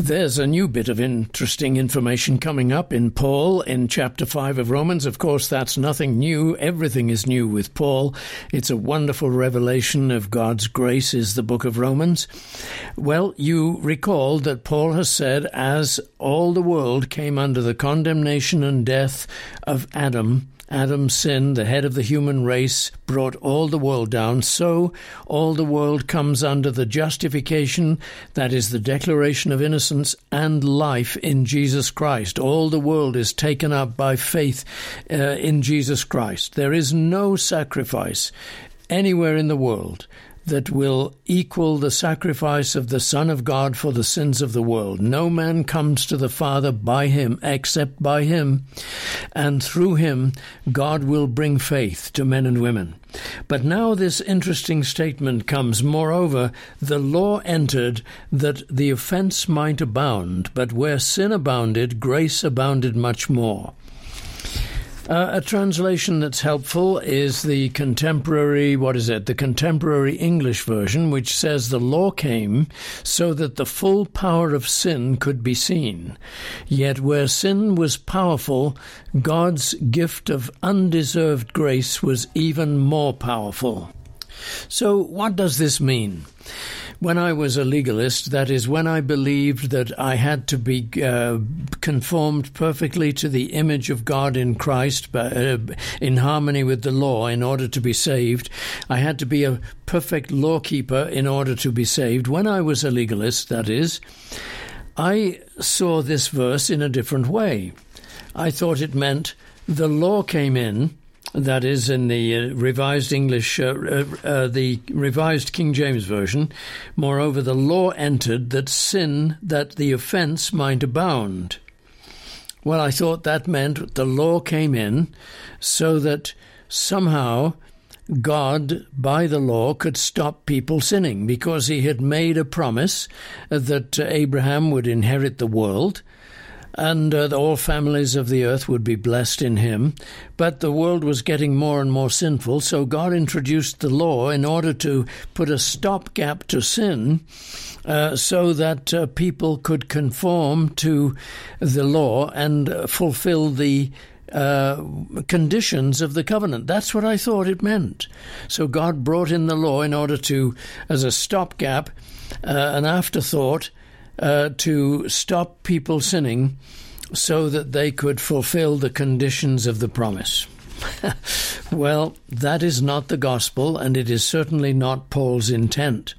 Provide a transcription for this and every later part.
There's a new bit of interesting information coming up in Paul in chapter 5 of Romans. Of course, that's nothing new. Everything is new with Paul. It's a wonderful revelation of God's grace, is the book of Romans. Well, you recall that Paul has said, as all the world came under the condemnation and death of Adam, Adam's sin, the head of the human race, brought all the world down. So all the world comes under the justification, that is the declaration of innocence and life in Jesus Christ. All the world is taken up by faith uh, in Jesus Christ. There is no sacrifice anywhere in the world that will equal the sacrifice of the Son of God for the sins of the world. No man comes to the Father by him except by him, and through him God will bring faith to men and women. But now this interesting statement comes. Moreover, the law entered that the offense might abound, but where sin abounded, grace abounded much more. Uh, a translation that's helpful is the contemporary, what is it? The contemporary English version, which says the law came so that the full power of sin could be seen. Yet where sin was powerful, God's gift of undeserved grace was even more powerful. So, what does this mean? When I was a legalist, that is, when I believed that I had to be uh, conformed perfectly to the image of God in Christ, uh, in harmony with the law, in order to be saved, I had to be a perfect lawkeeper in order to be saved. When I was a legalist, that is, I saw this verse in a different way. I thought it meant the law came in that is in the uh, revised English, uh, uh, uh, the revised King James Version. Moreover, the law entered that sin, that the offence might abound. Well, I thought that meant the law came in so that somehow God, by the law, could stop people sinning because he had made a promise that Abraham would inherit the world and uh, all families of the earth would be blessed in him. But the world was getting more and more sinful, so God introduced the law in order to put a stopgap to sin. Uh, so that uh, people could conform to the law and fulfill the uh, conditions of the covenant. That's what I thought it meant. So God brought in the law in order to, as a stopgap, uh, an afterthought, uh, to stop people sinning so that they could fulfill the conditions of the promise. well, that is not the gospel, and it is certainly not Paul's intent.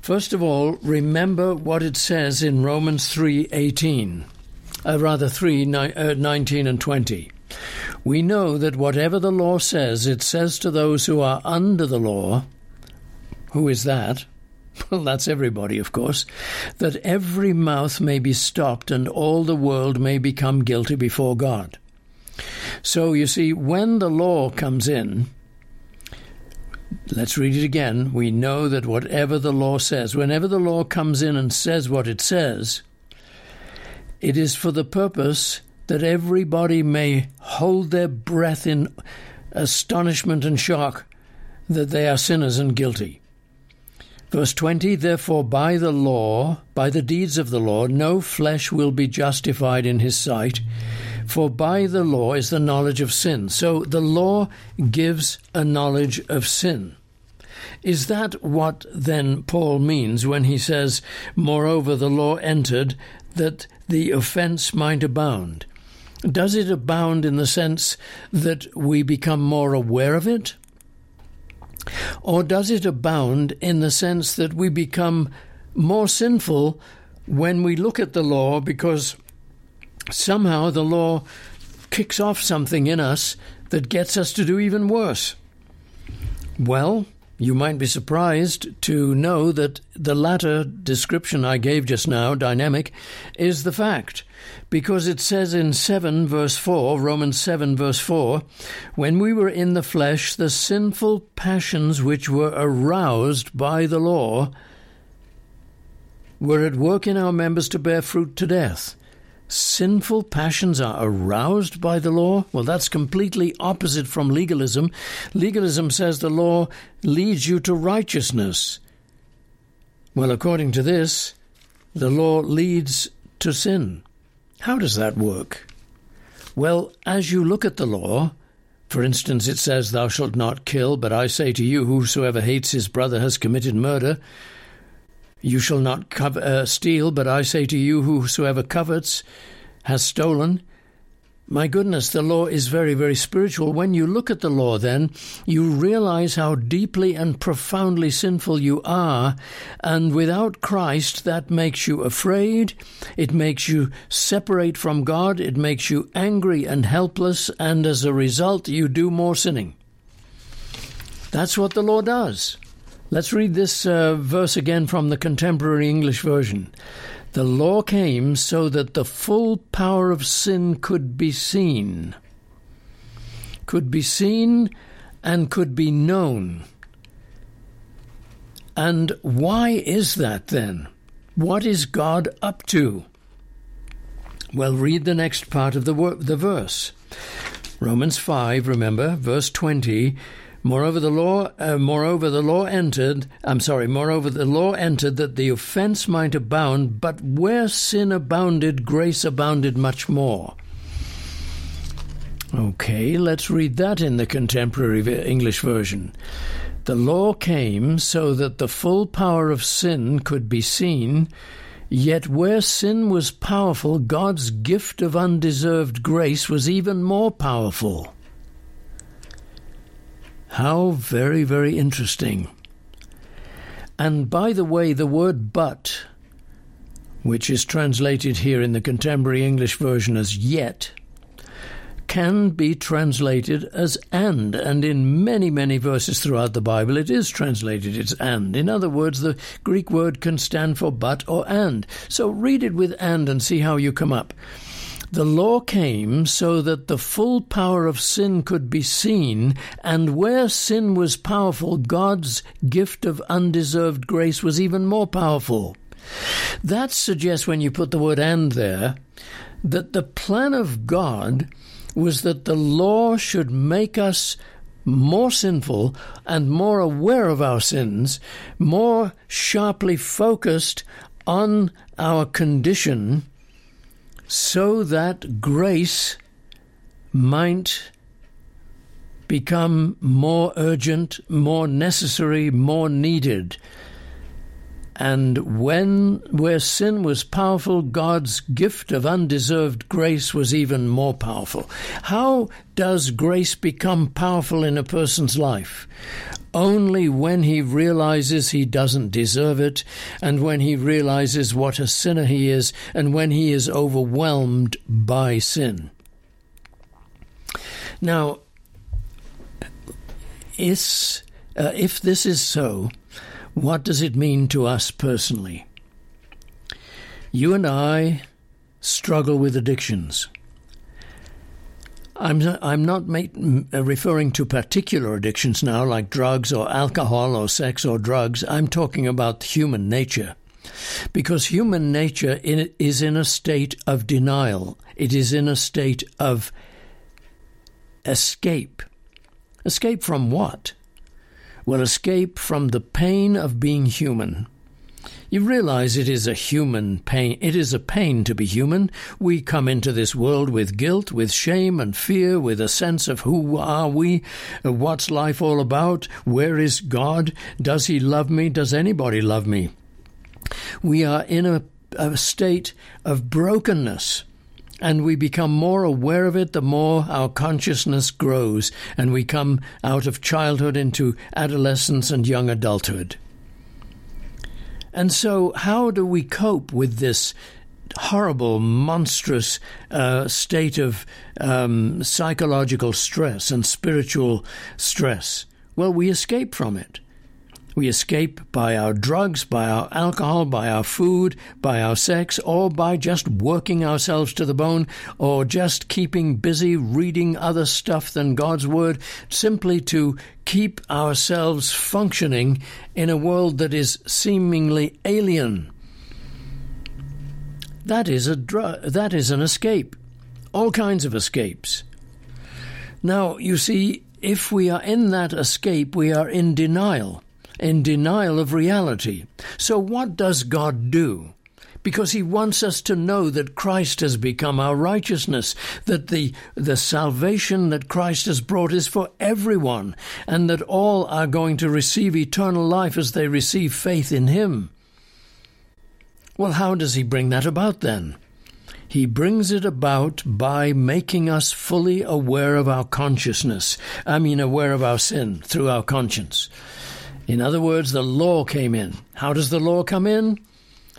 First of all, remember what it says in Romans 3:18, uh, rather 3 ni- uh, 19 and 20. We know that whatever the law says, it says to those who are under the law, who is that? well, that's everybody, of course, that every mouth may be stopped and all the world may become guilty before God. So you see, when the law comes in, let's read it again. We know that whatever the law says, whenever the law comes in and says what it says, it is for the purpose that everybody may hold their breath in astonishment and shock that they are sinners and guilty. Verse 20 Therefore, by the law, by the deeds of the law, no flesh will be justified in his sight, for by the law is the knowledge of sin. So the law gives a knowledge of sin. Is that what then Paul means when he says, Moreover, the law entered that the offence might abound? Does it abound in the sense that we become more aware of it? Or does it abound in the sense that we become more sinful when we look at the law because somehow the law kicks off something in us that gets us to do even worse? Well, you might be surprised to know that the latter description I gave just now, dynamic, is the fact. Because it says in 7 verse 4, Romans 7 verse 4, when we were in the flesh, the sinful passions which were aroused by the law were at work in our members to bear fruit to death sinful passions are aroused by the law? Well, that's completely opposite from legalism. Legalism says the law leads you to righteousness. Well, according to this, the law leads to sin. How does that work? Well, as you look at the law, for instance, it says, Thou shalt not kill, but I say to you, whosoever hates his brother has committed murder. You shall not uh, steal, but I say to you, whosoever covets has stolen. My goodness, the law is very, very spiritual. When you look at the law, then, you realize how deeply and profoundly sinful you are. And without Christ, that makes you afraid. It makes you separate from God. It makes you angry and helpless. And as a result, you do more sinning. That's what the law does. Let's read this uh, verse again from the contemporary English version. The law came so that the full power of sin could be seen, could be seen and could be known. And why is that then? What is God up to? Well, read the next part of the, the verse. Romans 5, remember, verse 20 Moreover, the law, uh, moreover, the law entered. I'm sorry. Moreover, the law entered that the offense might abound. But where sin abounded, grace abounded much more. Okay, let's read that in the contemporary English version. The law came so that the full power of sin could be seen. Yet where sin was powerful, God's gift of undeserved grace was even more powerful. How very, very interesting. And by the way, the word but, which is translated here in the contemporary English version as yet, can be translated as and, and in many, many verses throughout the Bible it is translated as and. In other words, the Greek word can stand for but or and. So read it with and and see how you come up. The law came so that the full power of sin could be seen, and where sin was powerful, God's gift of undeserved grace was even more powerful. That suggests, when you put the word and there, that the plan of God was that the law should make us more sinful and more aware of our sins, more sharply focused on our condition so that grace might become more urgent, more necessary, more needed. And when where sin was powerful, God's gift of undeserved grace was even more powerful. How does grace become powerful in a person's life? only when he realizes he doesn't deserve it, and when he realizes what a sinner he is, and when he is overwhelmed by sin. Now, is, uh, if this is so, what does it mean to us personally? You and I struggle with addictions. I'm not, I'm not uh, referring to particular addictions now, like drugs or alcohol or sex or drugs. I'm talking about human nature. Because human nature in, is in a state of denial, it is in a state of escape. Escape from what? Well, escape from the pain of being human. You realize it is a human pain. It is a pain to be human. We come into this world with guilt, with shame and fear, with a sense of who are we? What's life all about? Where is God? Does He love me? Does anybody love me? We are in a, a state of brokenness and we become more aware of it the more our consciousness grows and we come out of childhood into adolescence and young adulthood. And so, how do we cope with this horrible, monstrous uh, state of um, psychological stress and spiritual stress? Well, we escape from it. We escape by our drugs, by our alcohol, by our food, by our sex, or by just working ourselves to the bone, or just keeping busy reading other stuff than God's Word, simply to keep ourselves functioning in a world that is seemingly alien. That is a dr- that is an escape. All kinds of escapes. Now, you see, if we are in that escape, we are in denial in denial of reality. So, what does God do? because he wants us to know that Christ has become our righteousness, that the, the salvation that Christ has brought is for everyone, and that all are going to receive eternal life as they receive faith in him. Well, how does he bring that about then? He brings it about by making us fully aware of our consciousness. I mean, aware of our sin through our conscience. In other words, the law came in. How does the law come in?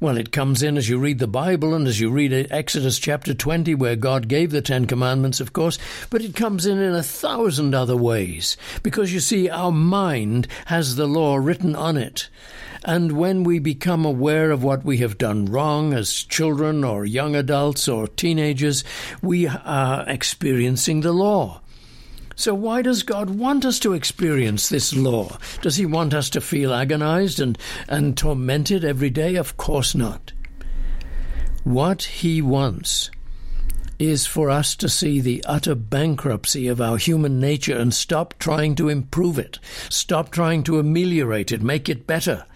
Well, it comes in as you read the Bible and as you read Exodus chapter 20, where God gave the Ten Commandments, of course, but it comes in in a thousand other ways. Because you see, our mind has the law written on it. And when we become aware of what we have done wrong as children or young adults or teenagers, we are experiencing the law. So, why does God want us to experience this law? Does He want us to feel agonized and, and tormented every day? Of course not. What He wants is for us to see the utter bankruptcy of our human nature and stop trying to improve it, stop trying to ameliorate it, make it better.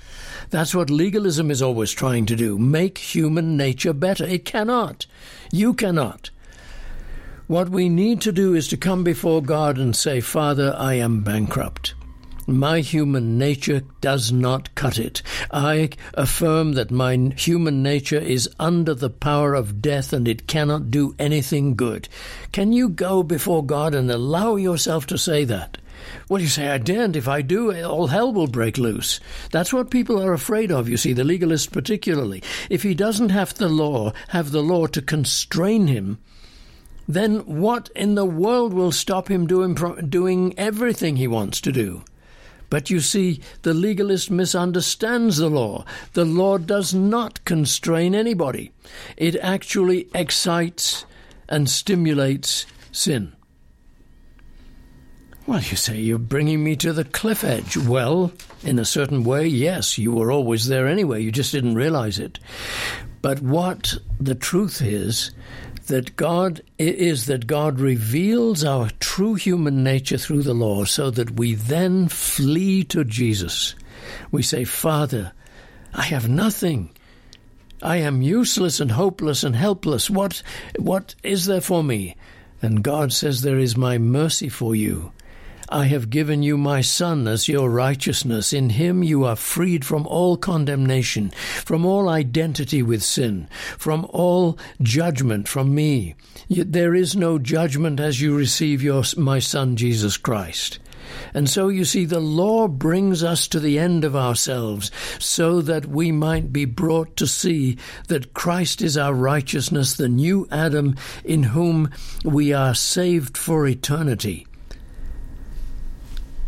That's what legalism is always trying to do make human nature better. It cannot. You cannot. What we need to do is to come before God and say, Father, I am bankrupt. My human nature does not cut it. I affirm that my human nature is under the power of death and it cannot do anything good. Can you go before God and allow yourself to say that? Well, you say, I daren't. If I do, all hell will break loose. That's what people are afraid of, you see, the legalist particularly. If he doesn't have the law, have the law to constrain him, then what in the world will stop him doing, doing everything he wants to do? But you see, the legalist misunderstands the law. The law does not constrain anybody, it actually excites and stimulates sin. Well, you say you're bringing me to the cliff edge. Well, in a certain way, yes, you were always there anyway, you just didn't realize it. But what the truth is, that God is that God reveals our true human nature through the law so that we then flee to Jesus. We say, Father, I have nothing. I am useless and hopeless and helpless. What what is there for me? And God says, There is my mercy for you. I have given you my Son as your righteousness. In him you are freed from all condemnation, from all identity with sin, from all judgment from me. Yet there is no judgment as you receive your, my Son Jesus Christ. And so you see, the law brings us to the end of ourselves so that we might be brought to see that Christ is our righteousness, the new Adam in whom we are saved for eternity.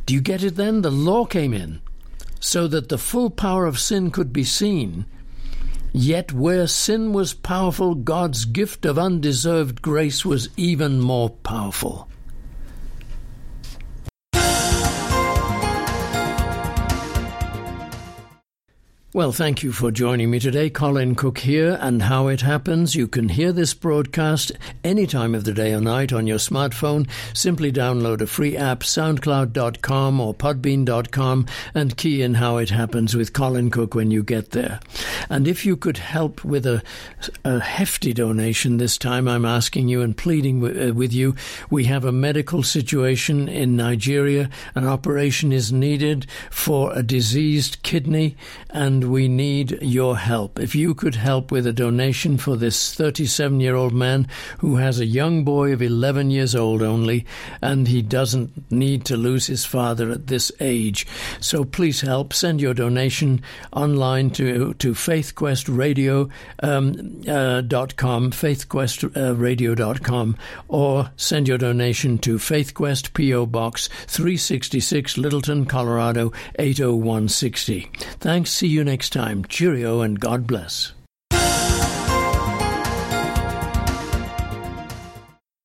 Do you get it then? The law came in so that the full power of sin could be seen. Yet where sin was powerful, God's gift of undeserved grace was even more powerful. Well, thank you for joining me today. Colin Cook here, and how it happens. You can hear this broadcast any time of the day or night on your smartphone. Simply download a free app, soundcloud.com or podbean.com, and key in how it happens with Colin Cook when you get there. And if you could help with a, a hefty donation this time, I'm asking you and pleading w- uh, with you. We have a medical situation in Nigeria. An operation is needed for a diseased kidney, and we need your help. If you could help with a donation for this 37 year old man who has a young boy of 11 years old only, and he doesn't need to lose his father at this age. So please help. Send your donation online to, to faithquestradio.com, um, uh, faithquestradio.com, or send your donation to FaithQuest P.O. Box 366, Littleton, Colorado 80160. Thanks. See you next time. Cheerio and God bless.